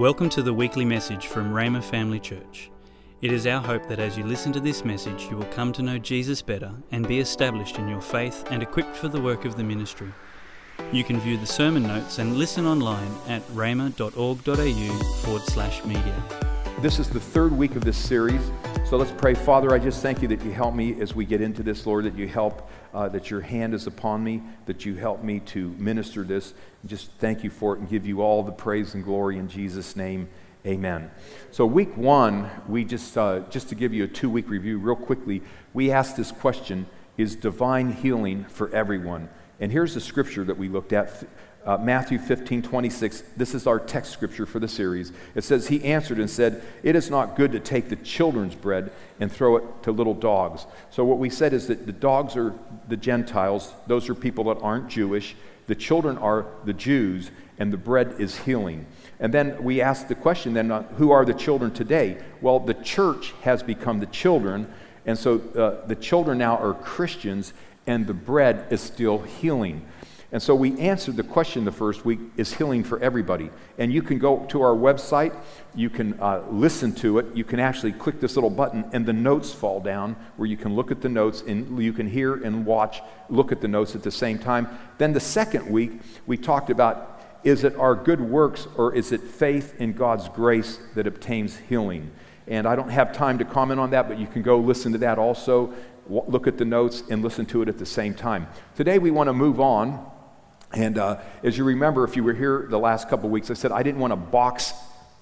Welcome to the weekly message from Rhema Family Church. It is our hope that as you listen to this message, you will come to know Jesus better and be established in your faith and equipped for the work of the ministry. You can view the sermon notes and listen online at rhema.org.au forward slash media. This is the third week of this series. So let's pray. Father, I just thank you that you help me as we get into this, Lord, that you help, uh, that your hand is upon me, that you help me to minister this. Just thank you for it and give you all the praise and glory in Jesus' name. Amen. So, week one, we just, uh, just to give you a two week review real quickly, we asked this question Is divine healing for everyone? And here's the scripture that we looked at uh, Matthew 15, 26. This is our text scripture for the series. It says, He answered and said, It is not good to take the children's bread and throw it to little dogs. So, what we said is that the dogs are the Gentiles, those are people that aren't Jewish. The children are the Jews, and the bread is healing. And then we asked the question then, uh, who are the children today? Well, the church has become the children, and so uh, the children now are Christians, and the bread is still healing. And so we answered the question the first week is healing for everybody? And you can go to our website, you can uh, listen to it, you can actually click this little button, and the notes fall down where you can look at the notes and you can hear and watch, look at the notes at the same time. Then the second week, we talked about is it our good works or is it faith in God's grace that obtains healing? And I don't have time to comment on that, but you can go listen to that also. Look at the notes and listen to it at the same time. Today we want to move on and uh, as you remember, if you were here the last couple of weeks, I said I didn't want to box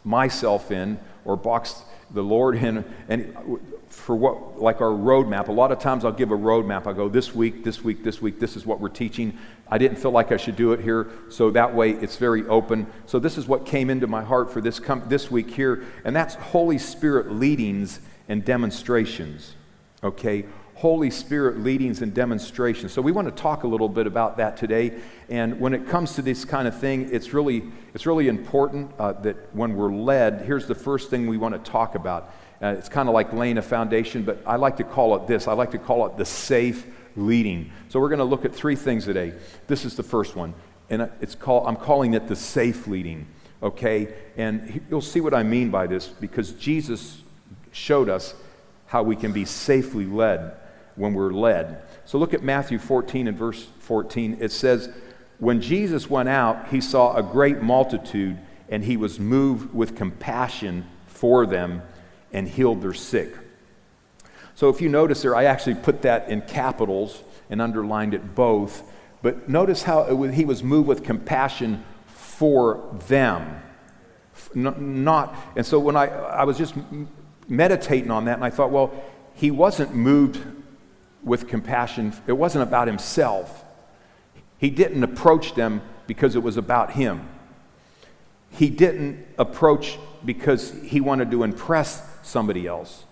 myself in or box the Lord in. And for what, like our roadmap, a lot of times I'll give a roadmap. I go, this week, this week, this week, this is what we're teaching. I didn't feel like I should do it here, so that way it's very open. So this is what came into my heart for this, com- this week here, and that's Holy Spirit leadings and demonstrations. Okay? Holy Spirit leadings and demonstrations. So we want to talk a little bit about that today. And when it comes to this kind of thing, it's really, it's really important uh, that when we're led, here's the first thing we want to talk about. Uh, it's kind of like laying a foundation, but I like to call it this. I like to call it the safe leading. So we're going to look at three things today. This is the first one, and it's called, I'm calling it the safe leading. Okay? And you'll see what I mean by this because Jesus showed us how we can be safely led when we're led. So look at Matthew 14 and verse 14. It says, When Jesus went out, he saw a great multitude, and he was moved with compassion for them and healed their sick. So if you notice there, I actually put that in capitals and underlined it both. But notice how was, he was moved with compassion for them. Not, and so when I, I was just meditating on that, and I thought, well, he wasn't moved with compassion. It wasn't about himself. He didn't approach them because it was about him. He didn't approach because he wanted to impress somebody else.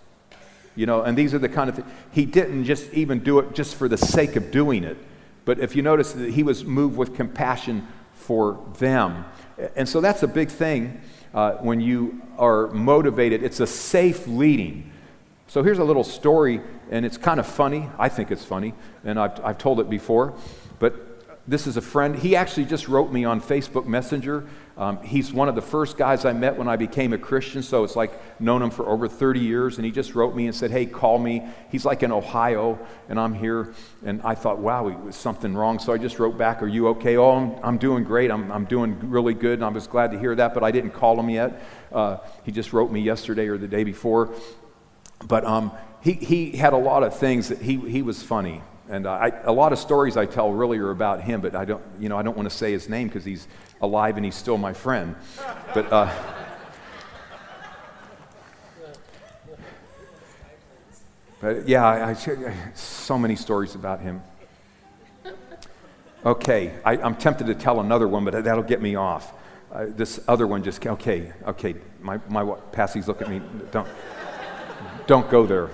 You know, and these are the kind of things. He didn't just even do it just for the sake of doing it. But if you notice that he was moved with compassion for them. And so that's a big thing uh, when you are motivated. It's a safe leading. So here's a little story, and it's kind of funny. I think it's funny, and I've, I've told it before. But this is a friend. He actually just wrote me on Facebook Messenger. Um, he's one of the first guys I met when I became a Christian, so it's like known him for over 30 years. And he just wrote me and said, Hey, call me. He's like in Ohio, and I'm here. And I thought, Wow, was something wrong. So I just wrote back, Are you okay? Oh, I'm, I'm doing great. I'm, I'm doing really good. And I was glad to hear that, but I didn't call him yet. Uh, he just wrote me yesterday or the day before. But um, he, he had a lot of things that he, he was funny. And uh, I, a lot of stories I tell really are about him, but I don't, you know, I don't want to say his name because he's alive and he's still my friend. But, uh, but yeah, I, I, so many stories about him. Okay, I, am tempted to tell another one, but that'll get me off. Uh, this other one just, okay, okay, my, my Patsy's look at me, don't. Don't go there.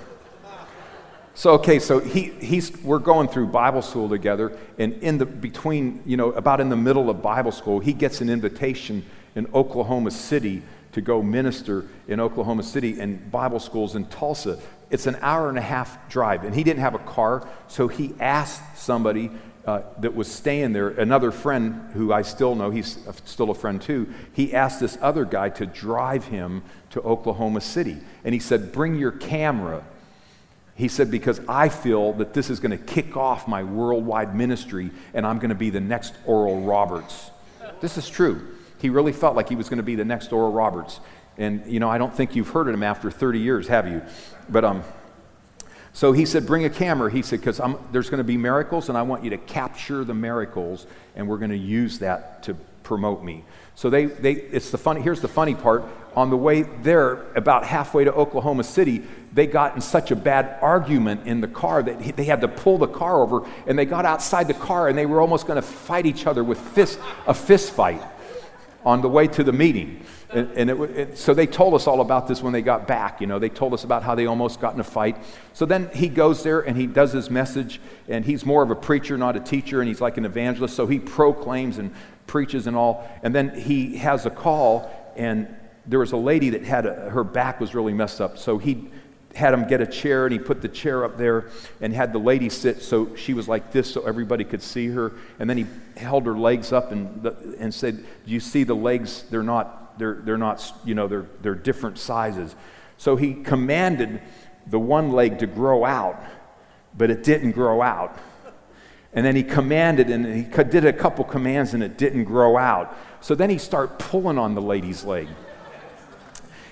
So, okay, so he, he's, we're going through Bible school together, and in the between, you know, about in the middle of Bible school, he gets an invitation in Oklahoma City to go minister in Oklahoma City and Bible schools in Tulsa. It's an hour and a half drive, and he didn't have a car, so he asked somebody uh, that was staying there, another friend who I still know, he's still a friend too, he asked this other guy to drive him to Oklahoma City. And he said, Bring your camera. He said, Because I feel that this is going to kick off my worldwide ministry and I'm going to be the next Oral Roberts. This is true. He really felt like he was going to be the next Oral Roberts. And, you know, I don't think you've heard of him after 30 years, have you? But, um, so he said, Bring a camera. He said, Because there's going to be miracles, and I want you to capture the miracles, and we're going to use that to promote me. So they, they, it's the funny, here's the funny part. On the way there, about halfway to Oklahoma City, they got in such a bad argument in the car that they had to pull the car over, and they got outside the car, and they were almost going to fight each other with fist, a fist fight on the way to the meeting. And, and it, it, so they told us all about this when they got back. You know, they told us about how they almost got in a fight. So then he goes there and he does his message, and he's more of a preacher, not a teacher, and he's like an evangelist. So he proclaims and preaches and all. And then he has a call, and there was a lady that had a, her back was really messed up. So he had him get a chair and he put the chair up there and had the lady sit so she was like this so everybody could see her and then he held her legs up and, and said do you see the legs they're not they're, they're not, you know, they're, they're different sizes. So he commanded the one leg to grow out, but it didn't grow out. And then he commanded, and he did a couple commands, and it didn't grow out. So then he started pulling on the lady's leg.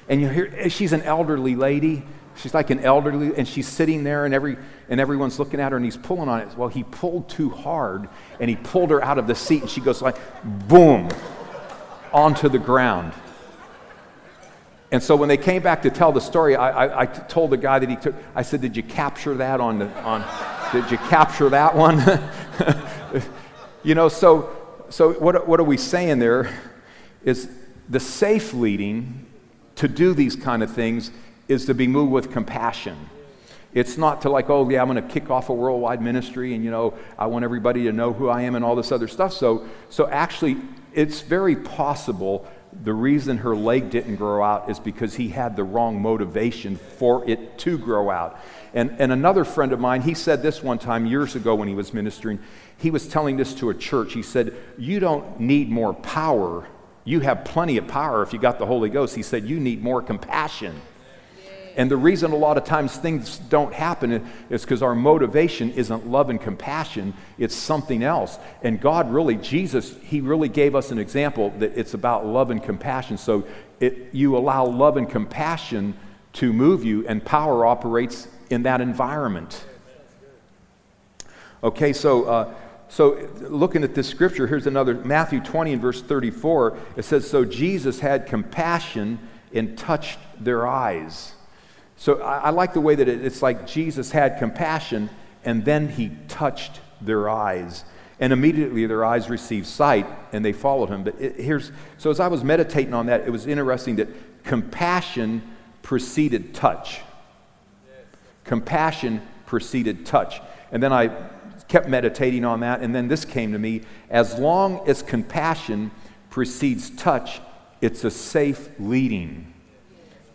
And you hear, eh, she's an elderly lady. She's like an elderly, and she's sitting there, and, every, and everyone's looking at her, and he's pulling on it. Well, he pulled too hard, and he pulled her out of the seat, and she goes like, boom onto the ground. And so when they came back to tell the story, I, I, I told the guy that he took, I said, Did you capture that on the, on, did you capture that one? you know, so, so what, what are we saying there is the safe leading to do these kind of things is to be moved with compassion. It's not to like, oh, yeah, I'm going to kick off a worldwide ministry and, you know, I want everybody to know who I am and all this other stuff. So, so actually, it's very possible the reason her leg didn't grow out is because he had the wrong motivation for it to grow out. And, and another friend of mine, he said this one time years ago when he was ministering. He was telling this to a church. He said, You don't need more power. You have plenty of power if you got the Holy Ghost. He said, You need more compassion. And the reason a lot of times things don't happen is because our motivation isn't love and compassion, it's something else. And God really, Jesus, He really gave us an example that it's about love and compassion. So it, you allow love and compassion to move you, and power operates in that environment. Okay, so. Uh, so, looking at this scripture, here's another Matthew 20 and verse 34. It says, So Jesus had compassion and touched their eyes. So I, I like the way that it, it's like Jesus had compassion and then he touched their eyes. And immediately their eyes received sight and they followed him. But it, here's so as I was meditating on that, it was interesting that compassion preceded touch. Compassion preceded touch. And then I kept meditating on that, and then this came to me. As long as compassion precedes touch, it's a safe leading.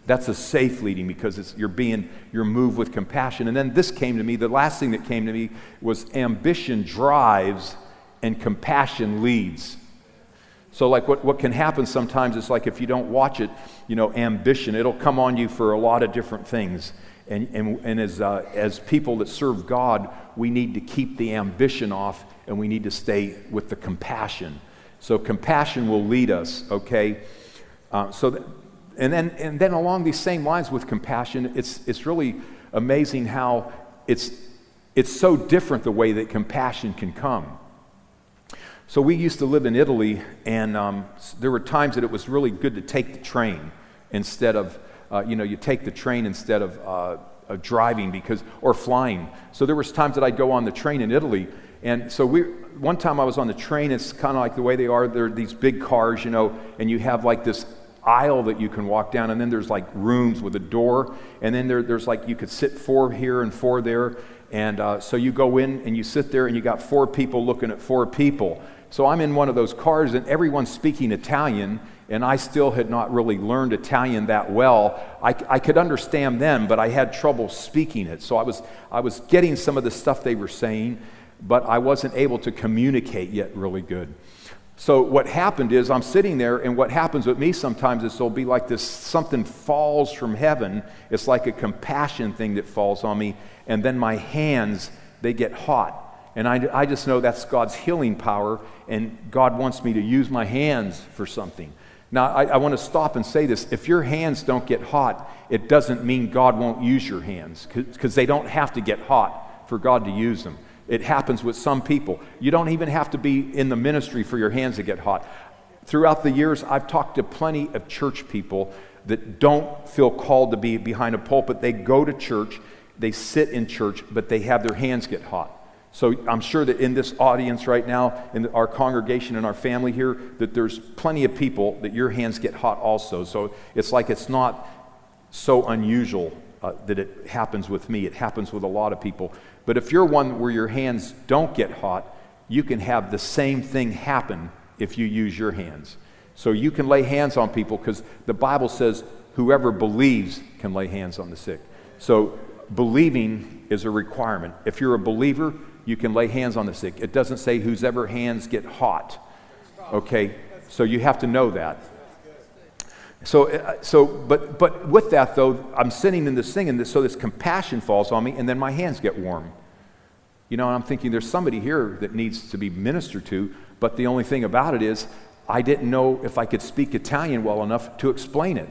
That's a safe leading because you're being, you're moved with compassion. And then this came to me. The last thing that came to me was ambition drives and compassion leads. So, like, what, what can happen sometimes is like if you don't watch it, you know, ambition, it'll come on you for a lot of different things. And, and, and as, uh, as people that serve God, we need to keep the ambition off and we need to stay with the compassion. So, compassion will lead us, okay? Uh, so, that, and then, and then along these same lines with compassion, it's, it's really amazing how it's, it's so different the way that compassion can come. So we used to live in Italy, and um, there were times that it was really good to take the train instead of, uh, you know, you take the train instead of, uh, of driving because, or flying. So there was times that I'd go on the train in Italy, and so we, one time I was on the train. It's kind of like the way they are. They're these big cars, you know, and you have like this aisle that you can walk down, and then there's like rooms with a door, and then there, there's like you could sit four here and four there. And uh, so you go in and you sit there, and you got four people looking at four people. So I'm in one of those cars, and everyone's speaking Italian, and I still had not really learned Italian that well. I, I could understand them, but I had trouble speaking it. So I was, I was getting some of the stuff they were saying, but I wasn't able to communicate yet really good. So what happened is I'm sitting there, and what happens with me sometimes is there'll be like this something falls from heaven. It's like a compassion thing that falls on me, and then my hands they get hot, and I, I just know that's God's healing power, and God wants me to use my hands for something. Now I, I want to stop and say this: if your hands don't get hot, it doesn't mean God won't use your hands, because they don't have to get hot for God to use them. It happens with some people. You don't even have to be in the ministry for your hands to get hot. Throughout the years, I've talked to plenty of church people that don't feel called to be behind a pulpit. They go to church, they sit in church, but they have their hands get hot. So I'm sure that in this audience right now, in our congregation and our family here, that there's plenty of people that your hands get hot also. So it's like it's not so unusual uh, that it happens with me. It happens with a lot of people. But if you're one where your hands don't get hot, you can have the same thing happen if you use your hands. So you can lay hands on people because the Bible says whoever believes can lay hands on the sick. So believing is a requirement. If you're a believer, you can lay hands on the sick. It doesn't say whose ever hands get hot. Okay? So you have to know that. So, uh, so but, but with that, though, I'm sitting in this thing, and this, so this compassion falls on me, and then my hands get warm. You know, I'm thinking there's somebody here that needs to be ministered to, but the only thing about it is I didn't know if I could speak Italian well enough to explain it.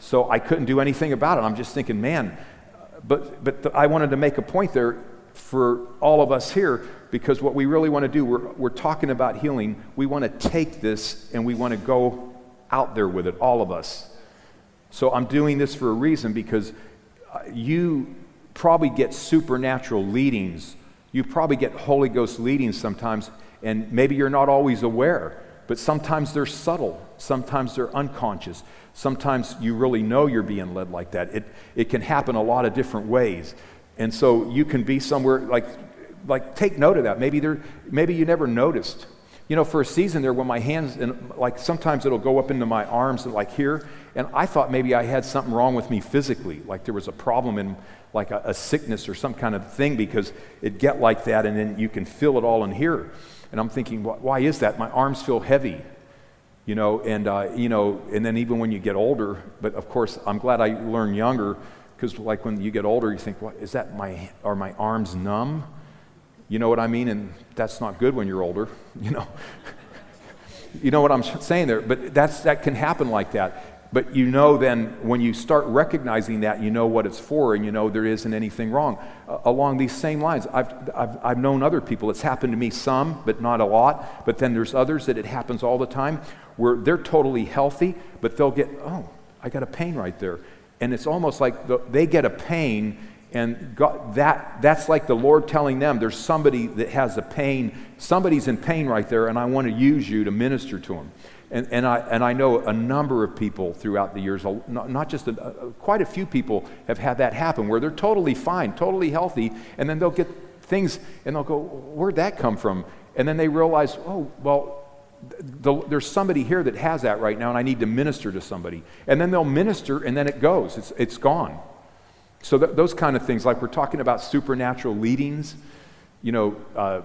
So I couldn't do anything about it. I'm just thinking, man, but, but the, I wanted to make a point there for all of us here because what we really want to do, we're, we're talking about healing. We want to take this and we want to go out there with it, all of us. So I'm doing this for a reason because uh, you probably get supernatural leadings. You probably get Holy Ghost leadings sometimes, and maybe you're not always aware, but sometimes they're subtle, sometimes they're unconscious. Sometimes you really know you're being led like that. It, it can happen a lot of different ways. And so you can be somewhere like, like take note of that. Maybe, there, maybe you never noticed you know, for a season there, when my hands, and like sometimes it'll go up into my arms, and like here, and I thought maybe I had something wrong with me physically, like there was a problem in like a, a sickness or some kind of thing because it get like that, and then you can feel it all in here. And I'm thinking, why is that? My arms feel heavy, you know, and uh, you know, and then even when you get older, but of course, I'm glad I learned younger because like when you get older, you think, what is that? My are my arms numb? You know what I mean? And that's not good when you're older, you know. you know what I'm saying there? But that's, that can happen like that. But you know then when you start recognizing that, you know what it's for and you know there isn't anything wrong. Uh, along these same lines, I've, I've, I've known other people. It's happened to me some, but not a lot. But then there's others that it happens all the time where they're totally healthy, but they'll get, oh, I got a pain right there. And it's almost like the, they get a pain and God, that, that's like the Lord telling them there's somebody that has a pain. Somebody's in pain right there, and I want to use you to minister to them. And, and, I, and I know a number of people throughout the years, not, just a, quite a few people have had that happen where they're totally fine, totally healthy, and then they'll get things and they'll go, Where'd that come from? And then they realize, Oh, well, the, there's somebody here that has that right now, and I need to minister to somebody. And then they'll minister, and then it goes, it's, it's gone. So, th- those kind of things, like we're talking about supernatural leadings, you know, uh,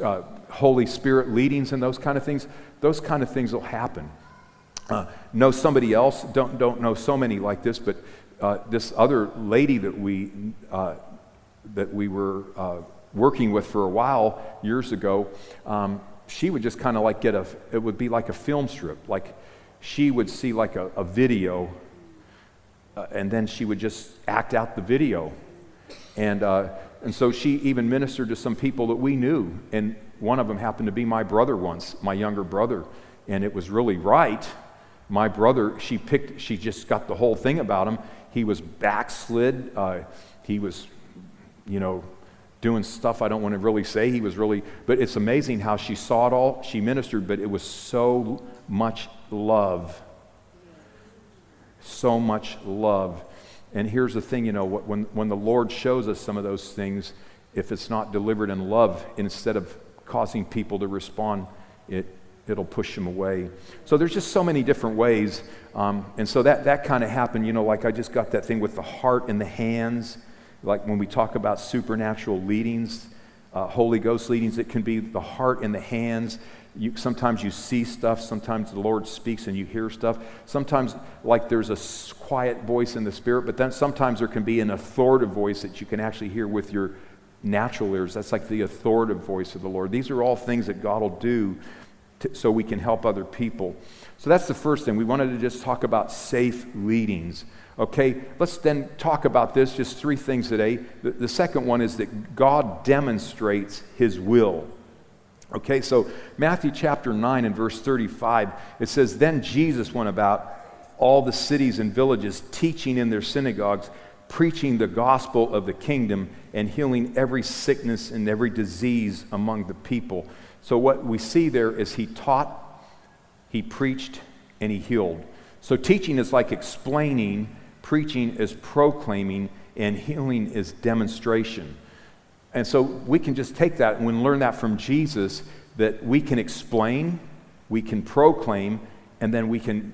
uh, Holy Spirit leadings and those kind of things, those kind of things will happen. Uh, know somebody else, don't, don't know so many like this, but uh, this other lady that we, uh, that we were uh, working with for a while years ago, um, she would just kind of like get a, it would be like a film strip. Like she would see like a, a video uh, and then she would just act out the video. And, uh, and so she even ministered to some people that we knew. And one of them happened to be my brother once, my younger brother. And it was really right. My brother, she picked, she just got the whole thing about him. He was backslid. Uh, he was, you know, doing stuff I don't want to really say. He was really, but it's amazing how she saw it all. She ministered, but it was so much love so much love. And here's the thing you know, when, when the Lord shows us some of those things, if it's not delivered in love, instead of causing people to respond, it, it'll push them away. So there's just so many different ways. Um, and so that, that kind of happened, you know, like I just got that thing with the heart and the hands. Like when we talk about supernatural leadings, uh, Holy Ghost leadings. It can be the heart and the hands. You, sometimes you see stuff. Sometimes the Lord speaks and you hear stuff. Sometimes, like there's a quiet voice in the spirit, but then sometimes there can be an authoritative voice that you can actually hear with your natural ears. That's like the authoritative voice of the Lord. These are all things that God will do to, so we can help other people. So that's the first thing. We wanted to just talk about safe leadings. Okay, let's then talk about this, just three things today. The, the second one is that God demonstrates his will. Okay, so Matthew chapter 9 and verse 35, it says, Then Jesus went about all the cities and villages, teaching in their synagogues, preaching the gospel of the kingdom, and healing every sickness and every disease among the people. So, what we see there is he taught, he preached, and he healed. So, teaching is like explaining, preaching is proclaiming, and healing is demonstration. And so we can just take that and learn that from Jesus that we can explain, we can proclaim, and then we can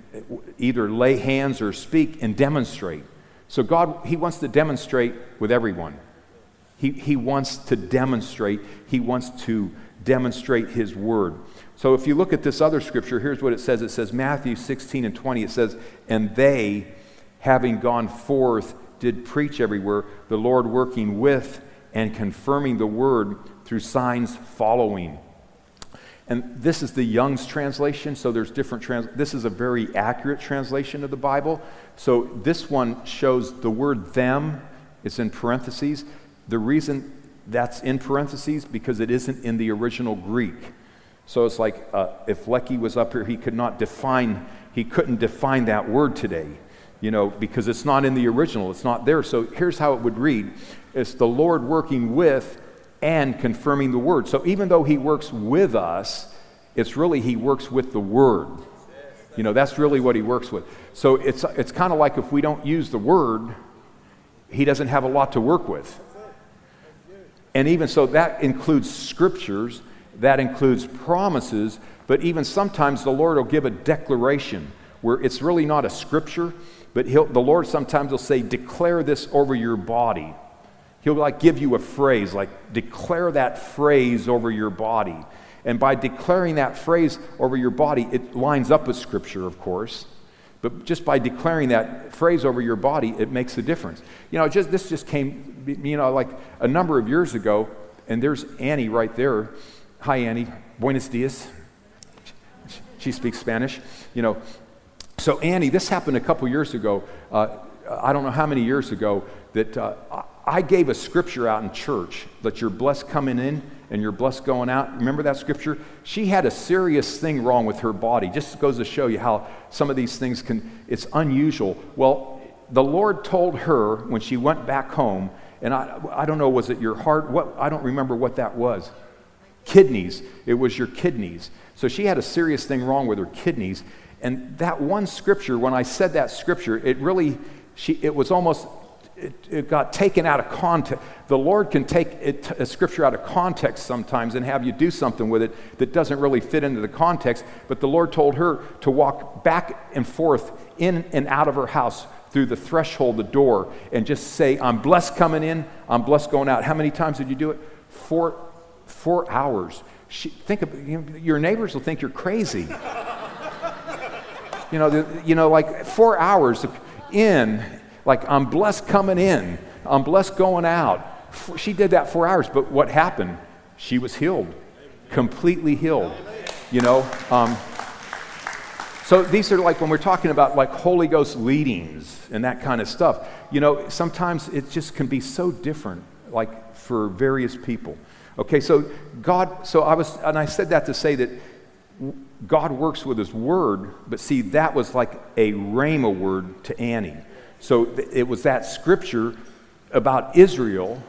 either lay hands or speak and demonstrate. So God, He wants to demonstrate with everyone. He, he wants to demonstrate, He wants to demonstrate His word. So if you look at this other scripture, here's what it says. It says, Matthew 16 and 20, it says, And they, having gone forth, did preach everywhere, the Lord working with and confirming the word through signs following. And this is the Young's translation, so there's different trans this is a very accurate translation of the Bible. So this one shows the word them, it's in parentheses. The reason that's in parentheses because it isn't in the original Greek. So it's like uh, if Lecky was up here, he could not define, he couldn't define that word today, you know, because it's not in the original, it's not there. So here's how it would read it's the Lord working with and confirming the word. So even though he works with us, it's really he works with the word. You know, that's really what he works with. So it's, it's kind of like if we don't use the word, he doesn't have a lot to work with. And even so, that includes scriptures, that includes promises, but even sometimes the Lord will give a declaration where it's really not a scripture, but the Lord sometimes will say, Declare this over your body. He'll like give you a phrase, like declare that phrase over your body. And by declaring that phrase over your body, it lines up with Scripture, of course. But just by declaring that phrase over your body, it makes a difference. You know, just, this just came, you know, like a number of years ago, and there's Annie right there. Hi, Annie. Buenos dias. She speaks Spanish. You know, so Annie, this happened a couple years ago. Uh, I don't know how many years ago that uh, I gave a scripture out in church that you're blessed coming in and you're blessed going out. Remember that scripture? She had a serious thing wrong with her body. Just goes to show you how some of these things can, it's unusual. Well, the Lord told her when she went back home, and I, I don't know, was it your heart? What, I don't remember what that was. Kidneys. It was your kidneys. So she had a serious thing wrong with her kidneys. And that one scripture, when I said that scripture, it really, she, it was almost it, it, got taken out of context. The Lord can take it, a scripture out of context sometimes and have you do something with it that doesn't really fit into the context. But the Lord told her to walk back and forth in and out of her house through the threshold, the door, and just say, I'm blessed coming in, I'm blessed going out. How many times did you do it? Four, four hours. She, think of, you know, your neighbors will think you're crazy. you know, the, you know, like four hours in like, I'm blessed coming in, I'm blessed going out. She did that four hours, but what happened? She was healed, completely healed. You know, um, so these are like when we're talking about like Holy Ghost leadings and that kind of stuff. You know, sometimes it just can be so different, like for various people. Okay, so God, so I was, and I said that to say that God works with His Word, but see, that was like a rhema word to Annie. So it was that scripture about Israel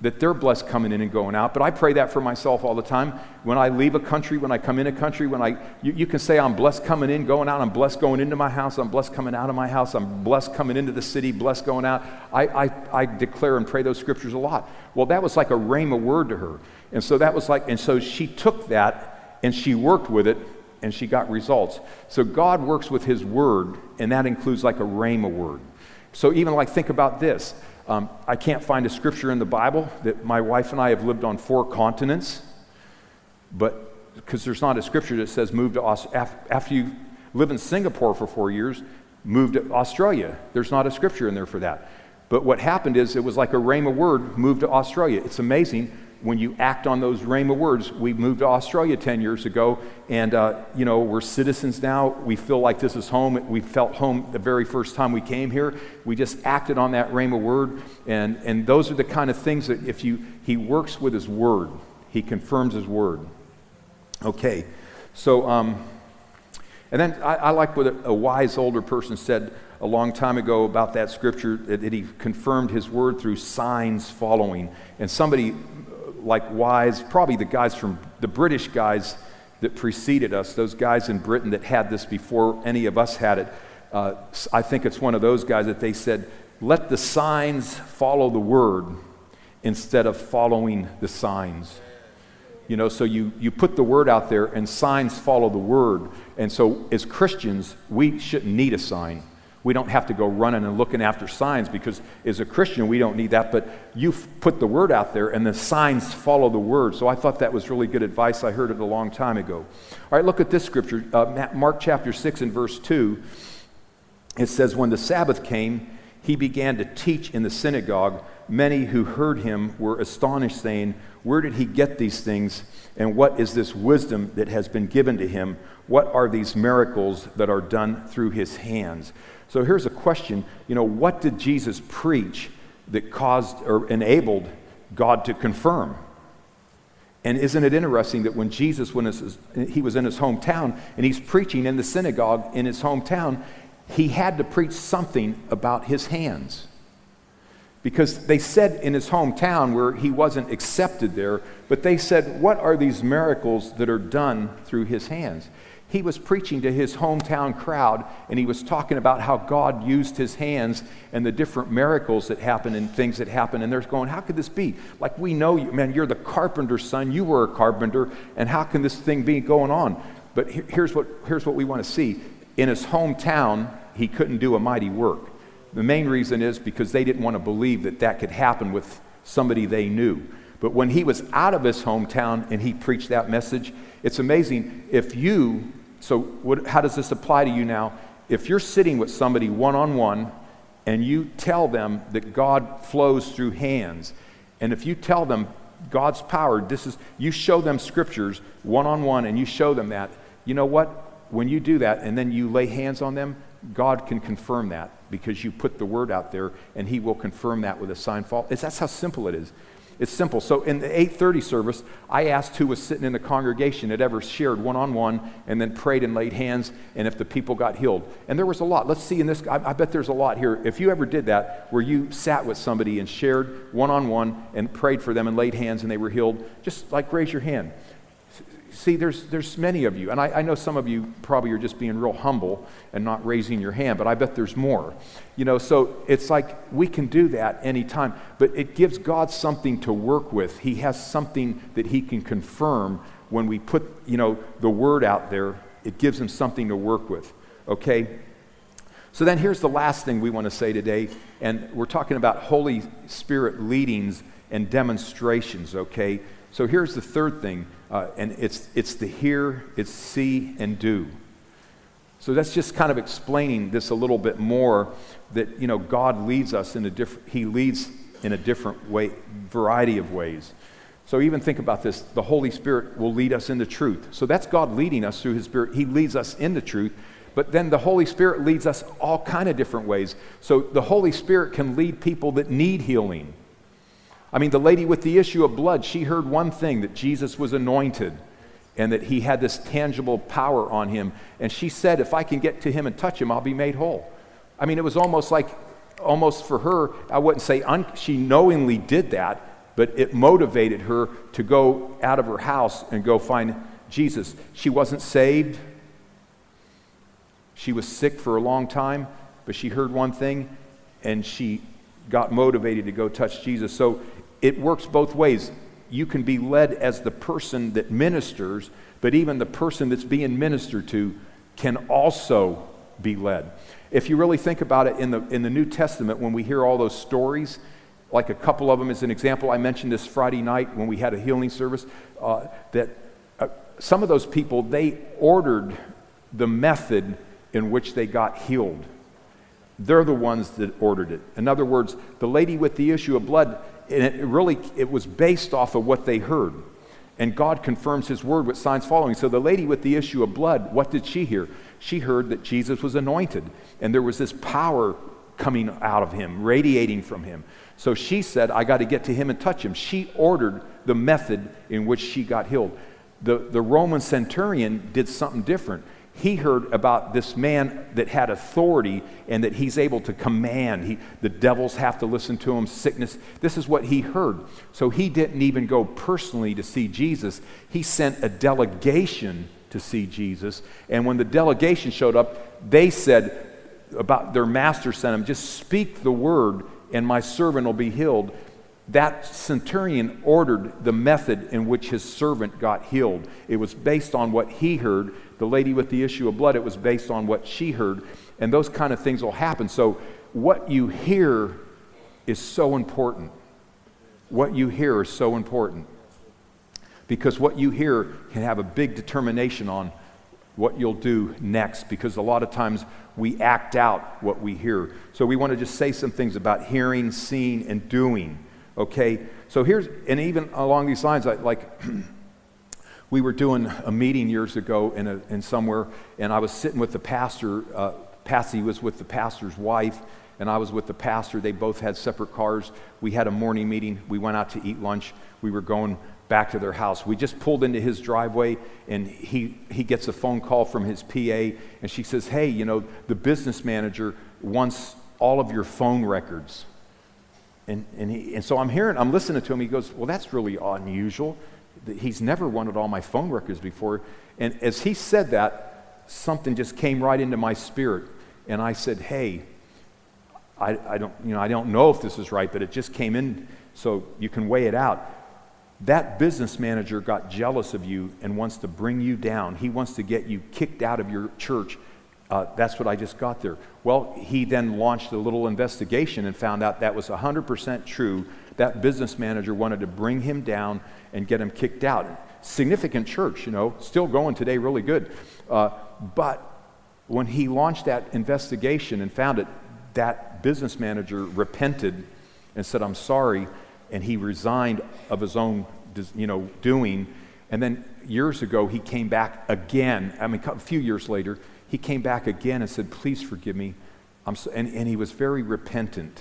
that they're blessed coming in and going out. But I pray that for myself all the time. When I leave a country, when I come in a country, when I, you, you, can say, I'm blessed coming in, going out. I'm blessed going into my house. I'm blessed coming out of my house. I'm blessed coming into the city, blessed going out. I, I, I declare and pray those scriptures a lot. Well, that was like a rhema word to her. And so that was like, and so she took that and she worked with it and she got results. So God works with his word, and that includes like a rhema word. So even like think about this. Um, I can't find a scripture in the Bible that my wife and I have lived on four continents, but because there's not a scripture that says move to Australia. After you live in Singapore for four years, move to Australia. There's not a scripture in there for that. But what happened is it was like a rhema word moved to Australia. It's amazing when you act on those rhema words. We moved to Australia 10 years ago, and, uh, you know, we're citizens now. We feel like this is home. We felt home the very first time we came here. We just acted on that rhema word, and, and those are the kind of things that if you, he works with his word, he confirms his word. Okay, so, um, and then I, I like what a, a wise older person said a long time ago about that scripture that, that he confirmed his word through signs following. And somebody like Wise, probably the guys from the British guys that preceded us, those guys in Britain that had this before any of us had it. Uh, I think it's one of those guys that they said, let the signs follow the word instead of following the signs. You know, so you, you put the word out there and signs follow the word. And so as Christians, we shouldn't need a sign. We don't have to go running and looking after signs because as a Christian, we don't need that. But you put the word out there and the signs follow the word. So I thought that was really good advice. I heard it a long time ago. All right, look at this scripture uh, Mark chapter 6 and verse 2. It says, When the Sabbath came, he began to teach in the synagogue. Many who heard him were astonished, saying, Where did he get these things? And what is this wisdom that has been given to him? What are these miracles that are done through his hands? So here's a question you know, what did Jesus preach that caused or enabled God to confirm? And isn't it interesting that when Jesus, when he was in his hometown and he's preaching in the synagogue in his hometown, he had to preach something about his hands. Because they said in his hometown where he wasn't accepted there, but they said, What are these miracles that are done through his hands? He was preaching to his hometown crowd and he was talking about how God used his hands and the different miracles that happen and things that happen. And they're going, How could this be? Like, we know you, man, you're the carpenter's son, you were a carpenter, and how can this thing be going on? But here's what, here's what we want to see. In his hometown, he couldn't do a mighty work. The main reason is because they didn't want to believe that that could happen with somebody they knew. But when he was out of his hometown and he preached that message, it's amazing if you so, what, how does this apply to you now? If you're sitting with somebody one on one and you tell them that God flows through hands, and if you tell them God's power, this is, you show them scriptures one on one and you show them that, you know what? When you do that and then you lay hands on them, God can confirm that because you put the word out there and he will confirm that with a sign fall. That's how simple it is. It's simple. So in the 8:30 service, I asked who was sitting in the congregation had ever shared one-on-one and then prayed and laid hands, and if the people got healed. And there was a lot. Let's see in this. I, I bet there's a lot here. If you ever did that, where you sat with somebody and shared one-on-one and prayed for them and laid hands and they were healed, just like raise your hand. See, there's, there's many of you, and I, I, know some of you probably are just being real humble and not raising your hand, but I bet there's more. You know, so it's like we can do that anytime, but it gives God something to work with. He has something that He can confirm when we put, you know, the word out there. It gives Him something to work with, okay? So then here's the last thing we want to say today, and we're talking about Holy Spirit leadings and demonstrations, okay? So here's the third thing uh, and it's, it's the hear, it's see, and do. So that's just kind of explaining this a little bit more that, you know, God leads us in a different, He leads in a different way, variety of ways. So even think about this the Holy Spirit will lead us into truth. So that's God leading us through His Spirit. He leads us into truth. But then the Holy Spirit leads us all kind of different ways. So the Holy Spirit can lead people that need healing. I mean, the lady with the issue of blood, she heard one thing that Jesus was anointed and that he had this tangible power on him. And she said, If I can get to him and touch him, I'll be made whole. I mean, it was almost like, almost for her, I wouldn't say un- she knowingly did that, but it motivated her to go out of her house and go find Jesus. She wasn't saved. She was sick for a long time, but she heard one thing and she got motivated to go touch Jesus. So it works both ways. You can be led as the person that ministers, but even the person that's being ministered to can also be led. if you really think about it in the, in the New Testament, when we hear all those stories, like a couple of them as an example, I mentioned this Friday night when we had a healing service, uh, that uh, some of those people, they ordered the method in which they got healed. They're the ones that ordered it. In other words, the lady with the issue of blood, and it really it was based off of what they heard. And God confirms his word with signs following. So the lady with the issue of blood, what did she hear? She heard that Jesus was anointed, and there was this power coming out of him, radiating from him. So she said, I got to get to him and touch him. She ordered the method in which she got healed. The, the Roman centurion did something different he heard about this man that had authority and that he's able to command. He, the devils have to listen to him, sickness. This is what he heard. So he didn't even go personally to see Jesus. He sent a delegation to see Jesus. And when the delegation showed up, they said about their master sent him, just speak the word and my servant will be healed. That centurion ordered the method in which his servant got healed. It was based on what he heard the lady with the issue of blood, it was based on what she heard. And those kind of things will happen. So, what you hear is so important. What you hear is so important. Because what you hear can have a big determination on what you'll do next. Because a lot of times we act out what we hear. So, we want to just say some things about hearing, seeing, and doing. Okay? So, here's, and even along these lines, I, like, we were doing a meeting years ago in, a, in somewhere, and I was sitting with the pastor. Uh, Patsy was with the pastor's wife, and I was with the pastor. They both had separate cars. We had a morning meeting. We went out to eat lunch. We were going back to their house. We just pulled into his driveway, and he, he gets a phone call from his PA, and she says, Hey, you know, the business manager wants all of your phone records. And, and, he, and so I'm hearing, I'm listening to him. He goes, Well, that's really unusual he's never wanted all my phone records before. And as he said that, something just came right into my spirit. And I said, hey, I, I, don't, you know, I don't know if this is right, but it just came in so you can weigh it out. That business manager got jealous of you and wants to bring you down. He wants to get you kicked out of your church. Uh, that's what I just got there. Well, he then launched a little investigation and found out that was 100% true. That business manager wanted to bring him down and get him kicked out. Significant church, you know, still going today really good. Uh, but when he launched that investigation and found it, that business manager repented and said, I'm sorry, and he resigned of his own, you know, doing. And then years ago, he came back again. I mean, a few years later, he came back again and said, Please forgive me. So, and, and he was very repentant.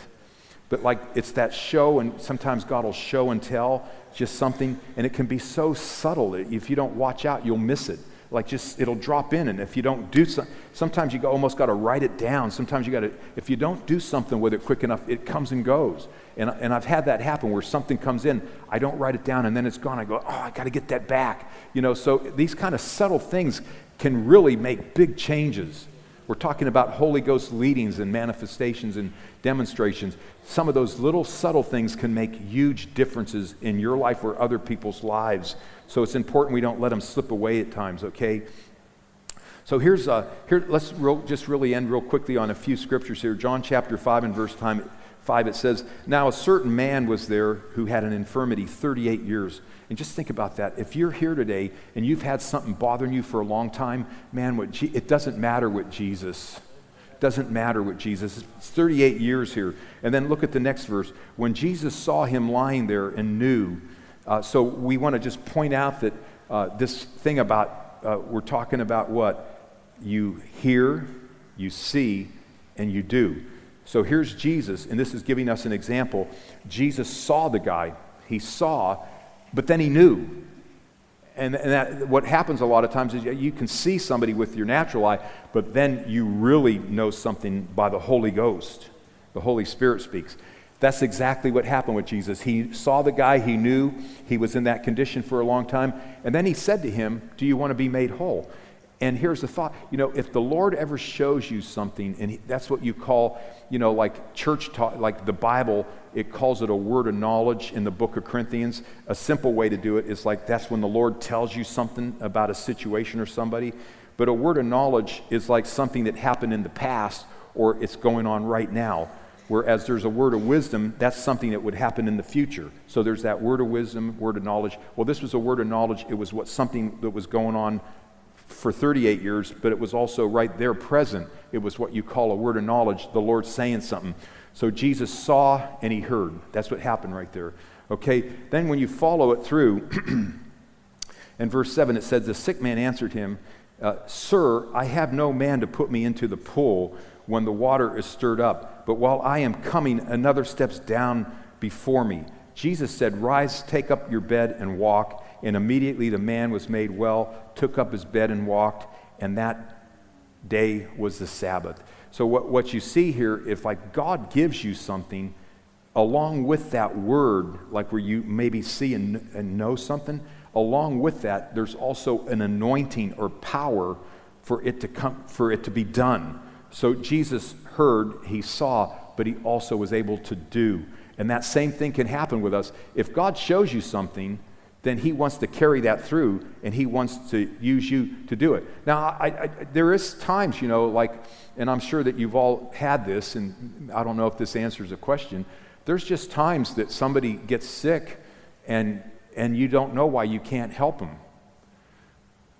But like it's that show, and sometimes God will show and tell just something, and it can be so subtle. If you don't watch out, you'll miss it. Like just it'll drop in, and if you don't do something, sometimes you almost got to write it down. Sometimes you got to, if you don't do something with it quick enough, it comes and goes. And, and I've had that happen where something comes in, I don't write it down, and then it's gone. I go, oh, I got to get that back. You know, so these kind of subtle things can really make big changes. We're talking about Holy Ghost leadings and manifestations and demonstrations. Some of those little subtle things can make huge differences in your life or other people's lives. So it's important we don't let them slip away at times, okay? So here's, a, here, let's real, just really end real quickly on a few scriptures here. John chapter 5 and verse time, 5, it says, Now a certain man was there who had an infirmity 38 years. And just think about that. If you're here today and you've had something bothering you for a long time, man, what G- it doesn't matter what Jesus. Doesn't matter what Jesus. It's 38 years here. And then look at the next verse. When Jesus saw him lying there and knew, uh, so we want to just point out that uh, this thing about, uh, we're talking about what? You hear, you see, and you do. So here's Jesus, and this is giving us an example. Jesus saw the guy. He saw, but then he knew. And, and that, what happens a lot of times is you can see somebody with your natural eye, but then you really know something by the Holy Ghost. The Holy Spirit speaks. That's exactly what happened with Jesus. He saw the guy, he knew he was in that condition for a long time, and then he said to him, Do you want to be made whole? And here's the thought you know, if the Lord ever shows you something, and he, that's what you call, you know, like church talk, like the Bible, it calls it a word of knowledge in the book of Corinthians. A simple way to do it is like that's when the Lord tells you something about a situation or somebody. But a word of knowledge is like something that happened in the past or it's going on right now. Whereas there's a word of wisdom, that's something that would happen in the future. So there's that word of wisdom, word of knowledge. Well, this was a word of knowledge. It was what something that was going on for 38 years, but it was also right there present. It was what you call a word of knowledge, the Lord saying something. So Jesus saw and he heard. That's what happened right there. Okay, then when you follow it through, in verse 7, it says, The sick man answered him, uh, Sir, I have no man to put me into the pool when the water is stirred up, but while I am coming, another steps down before me. Jesus said, Rise, take up your bed, and walk. And immediately the man was made well, took up his bed, and walked. And that day was the Sabbath. So, what, what you see here, if like God gives you something, along with that word, like where you maybe see and, and know something, along with that, there's also an anointing or power for it to come, for it to be done. So Jesus heard, he saw, but he also was able to do. And that same thing can happen with us. If God shows you something, then he wants to carry that through and he wants to use you to do it. Now, I, I, there is times, you know, like, and I'm sure that you've all had this, and I don't know if this answers a question. There's just times that somebody gets sick and, and you don't know why you can't help them.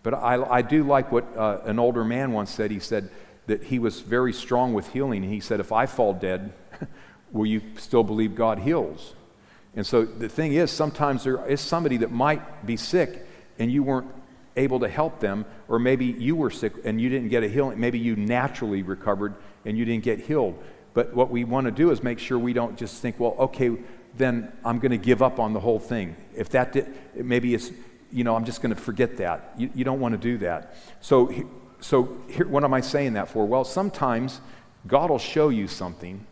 But I, I do like what uh, an older man once said. He said that he was very strong with healing. He said, If I fall dead, will you still believe God heals? And so the thing is, sometimes there is somebody that might be sick and you weren't able to help them, or maybe you were sick and you didn't get a healing. Maybe you naturally recovered and you didn't get healed. But what we want to do is make sure we don't just think, well, okay, then I'm going to give up on the whole thing. If that did, maybe it's, you know, I'm just going to forget that. You, you don't want to do that. So, so here, what am I saying that for? Well, sometimes God will show you something.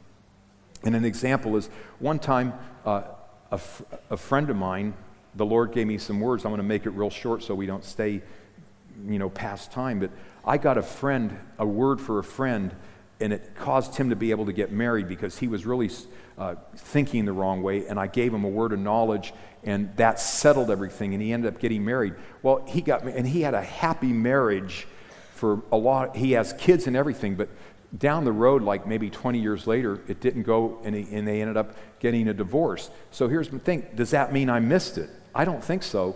And an example is one time, uh, a, f- a friend of mine, the Lord gave me some words. I'm going to make it real short so we don't stay, you know, past time. But I got a friend, a word for a friend, and it caused him to be able to get married because he was really uh, thinking the wrong way. And I gave him a word of knowledge, and that settled everything. And he ended up getting married. Well, he got, me and he had a happy marriage for a lot. He has kids and everything, but down the road, like maybe 20 years later, it didn't go and, he, and, they ended up getting a divorce. So here's the thing does that mean I missed it? I don't think so.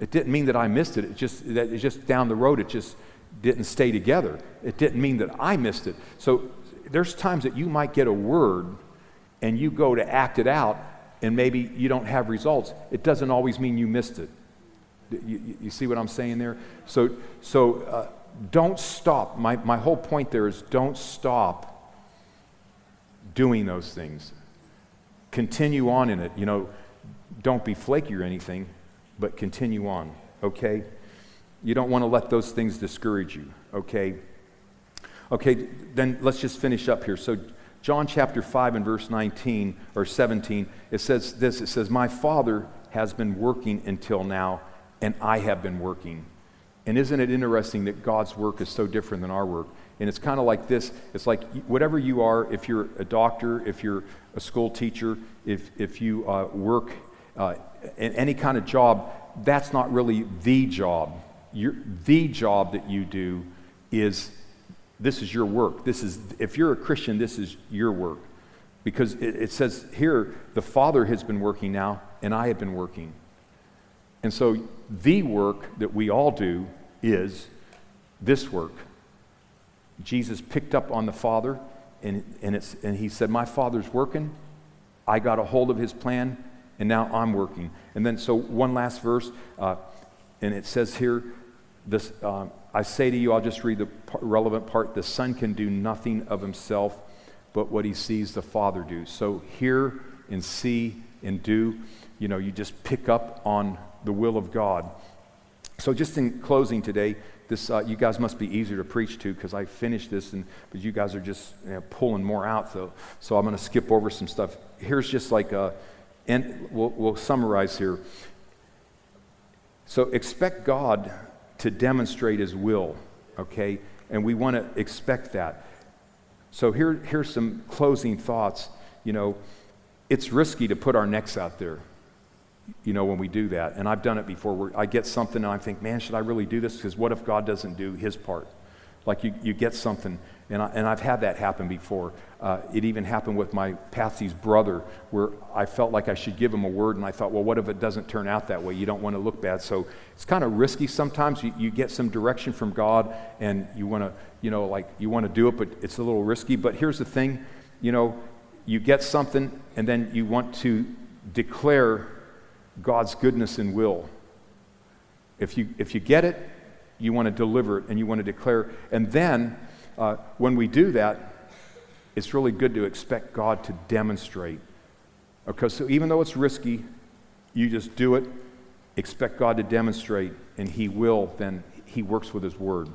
It didn't mean that I missed it. It just, that it's just down the road, it just didn't stay together. It didn't mean that I missed it. So there's times that you might get a word and you go to act it out and maybe you don't have results. It doesn't always mean you missed it. You, you see what I'm saying there? So, so uh, don't stop. My, my whole point there is don't stop doing those things. Continue on in it. You know, don't be flaky or anything, but continue on, okay? You don't want to let those things discourage you, okay? Okay, then let's just finish up here. So, John chapter 5 and verse 19 or 17, it says this it says, My Father has been working until now, and I have been working. And isn't it interesting that God's work is so different than our work? And it's kind of like this it's like whatever you are, if you're a doctor, if you're a school teacher, if, if you uh, work uh, in any kind of job, that's not really the job. Your, the job that you do is this is your work. This is, if you're a Christian, this is your work. Because it, it says here, the Father has been working now, and I have been working. And so the work that we all do is this work. Jesus picked up on the Father, and, and, it's, and he said, My Father's working. I got a hold of his plan, and now I'm working. And then, so one last verse, uh, and it says here, this, uh, I say to you, I'll just read the relevant part the Son can do nothing of himself but what he sees the Father do. So hear and see and do, you know, you just pick up on the will of God. So, just in closing today, this uh, you guys must be easier to preach to because I finished this, and but you guys are just you know, pulling more out. So, so I'm going to skip over some stuff. Here's just like a, and we'll, we'll summarize here. So, expect God to demonstrate His will, okay? And we want to expect that. So here, here's some closing thoughts. You know, it's risky to put our necks out there you know, when we do that. And I've done it before where I get something and I think, man, should I really do this? Because what if God doesn't do his part? Like you, you get something, and, I, and I've had that happen before. Uh, it even happened with my Patsy's brother, where I felt like I should give him a word, and I thought, well, what if it doesn't turn out that way? You don't want to look bad. So it's kind of risky sometimes. You, you get some direction from God, and you want to, you know, like you want to do it, but it's a little risky. But here's the thing, you know, you get something, and then you want to declare God's goodness and will. If you, if you get it, you want to deliver it and you want to declare. And then, uh, when we do that, it's really good to expect God to demonstrate. Okay, so even though it's risky, you just do it, expect God to demonstrate, and He will then, He works with His Word.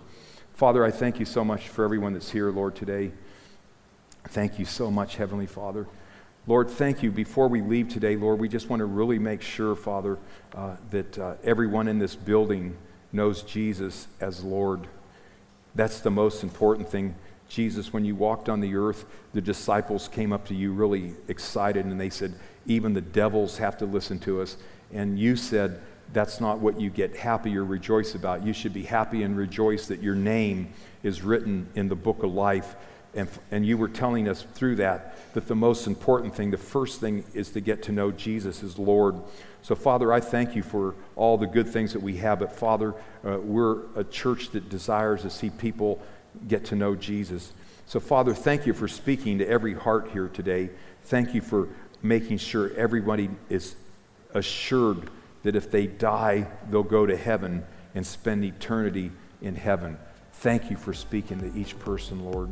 Father, I thank you so much for everyone that's here, Lord, today. Thank you so much, Heavenly Father. Lord, thank you. Before we leave today, Lord, we just want to really make sure, Father, uh, that uh, everyone in this building knows Jesus as Lord. That's the most important thing. Jesus, when you walked on the earth, the disciples came up to you really excited and they said, Even the devils have to listen to us. And you said, That's not what you get happy or rejoice about. You should be happy and rejoice that your name is written in the book of life. And, and you were telling us through that that the most important thing, the first thing, is to get to know Jesus as Lord. So, Father, I thank you for all the good things that we have. But, Father, uh, we're a church that desires to see people get to know Jesus. So, Father, thank you for speaking to every heart here today. Thank you for making sure everybody is assured that if they die, they'll go to heaven and spend eternity in heaven. Thank you for speaking to each person, Lord,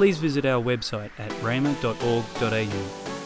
please visit our website at rhema.org.au.